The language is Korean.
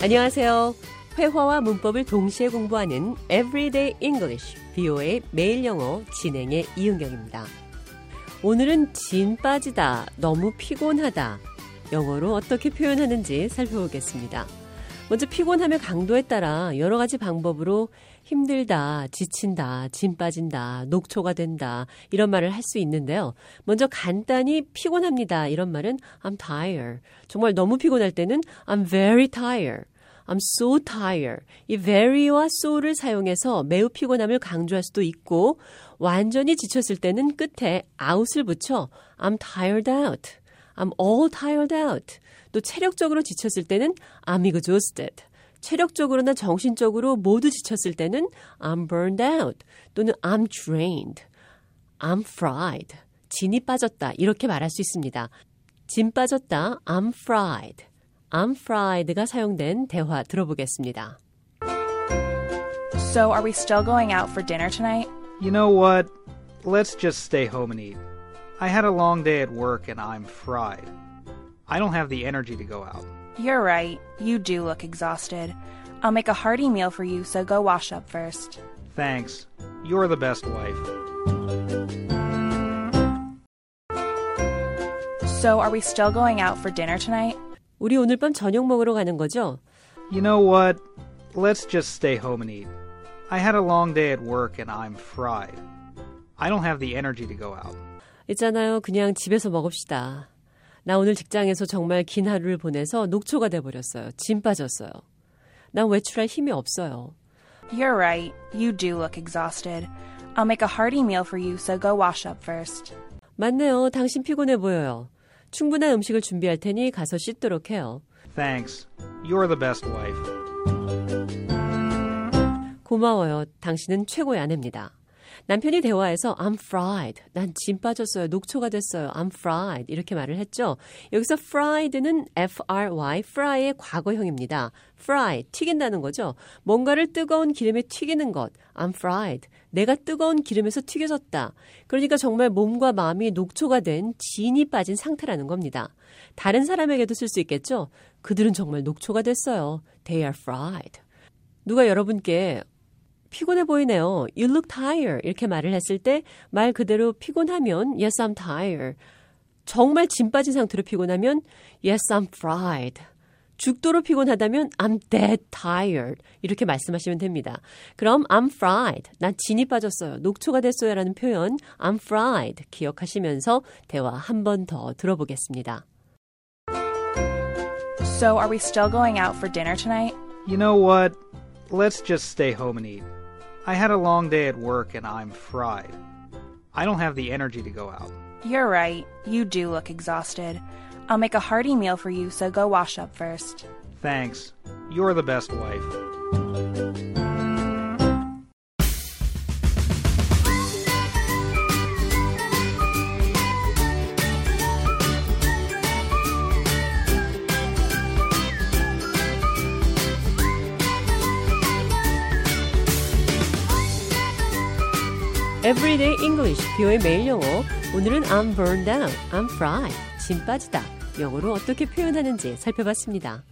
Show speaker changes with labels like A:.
A: 안녕하세요. 회화와 문법을 동시에 공부하는 Everyday English, BO의 매일 영어 진행의 이은경입니다. 오늘은 진 빠지다, 너무 피곤하다. 영어로 어떻게 표현하는지 살펴보겠습니다. 먼저 피곤함의 강도에 따라 여러 가지 방법으로 힘들다, 지친다, 진 빠진다, 녹초가 된다, 이런 말을 할 수 있는데요. 먼저 간단히 피곤합니다. 이런 말은 I'm tired. 정말 너무 피곤할 때는 I'm very tired. I'm so tired. 이 very와 so를 사용해서 매우 피곤함을 강조할 수도 있고 완전히 지쳤을 때는 끝에 out을 붙여 I'm tired out. I'm all tired out. 또 체력적으로 지쳤을 때는 I'm exhausted. 체력적으로나 정신적으로 모두 지쳤을 때는 I'm burned out 또는 I'm drained, I'm fried, 진이 빠졌다 이렇게 말할 수 있습니다. 진 빠졌다, I'm fried, I'm fried가 사용된 대화 들어보겠습니다.
B: So, are we still going out for dinner tonight?
C: You know what? Let's just stay home and eat. I had a long day at work and I'm fried. I don't have the energy to go out.
B: You're right. You do look exhausted. I'll make a hearty meal for you, so go wash up first.
C: Thanks. You're the best wife.
B: So, are we still going out for dinner tonight?
A: 우리 오늘 밤 저녁 먹으러 가는 거죠?
C: You know what? Let's just stay home and eat. I had a long day at work and I'm fried. I don't have the energy to go out.
A: 있잖아요. 그냥 집에서 먹읍시다. 나 오늘 직장에서 정말 긴 하루를 보내서 녹초가 돼버렸어요. 진 빠졌어요. 난 외출할 힘이 없어요.
B: You're right. You do look exhausted. I'll make a hearty meal for you, so go wash up first.
A: 맞네요. 당신 피곤해 보여요. 충분한 음식을 준비할 테니 가서 씻도록 해요.
C: Thanks. You're the best wife.
A: 고마워요. 당신은 최고의 아내입니다. 남편이 대화에서 I'm fried. 난진 빠졌어요. 녹초가 됐어요. I'm fried. 이렇게 말을 했죠. 여기서 fried는 F-R-Y, fry의 과거형입니다. fry, 튀긴다는 거죠. 뭔가를 뜨거운 기름에 튀기는 것. I'm fried. 내가 뜨거운 기름에서 튀겨졌다. 그러니까 정말 몸과 마음이 녹초가 된 진이 빠진 상태라는 겁니다. 다른 사람에게도 쓸 수 있겠죠. 그들은 정말 녹초가 됐어요. They are fried. 누가 여러분께 피곤해 보이네요. You look tired. 이렇게 말을 했을 때 말 그대로 피곤하면 Yes, I'm tired. 정말 진 빠진 상태로 피곤하면 Yes, I'm fried. 죽도록 피곤하다면 I'm dead tired. 이렇게 말씀하시면 됩니다. 그럼 I'm fried. 난 진이 빠졌어요. 녹초가 됐어요. 라는 표현 I'm fried 기억하시면서 대화 한 번 더 들어보겠습니다.
B: So, are we still going out for dinner tonight?
C: You know what? Let's just stay home and eat. I had a long day at work and I'm fried. I don't have the energy to go out.
B: You're right. You do look exhausted. I'll make a hearty meal for you, so go wash up first.
C: Thanks. You're the best wife.
A: Everyday English, 비오의 매일 영어. 오늘은 I'm burned out, I'm fried, 진 빠지다. 영어로 어떻게 표현하는지 살펴봤습니다.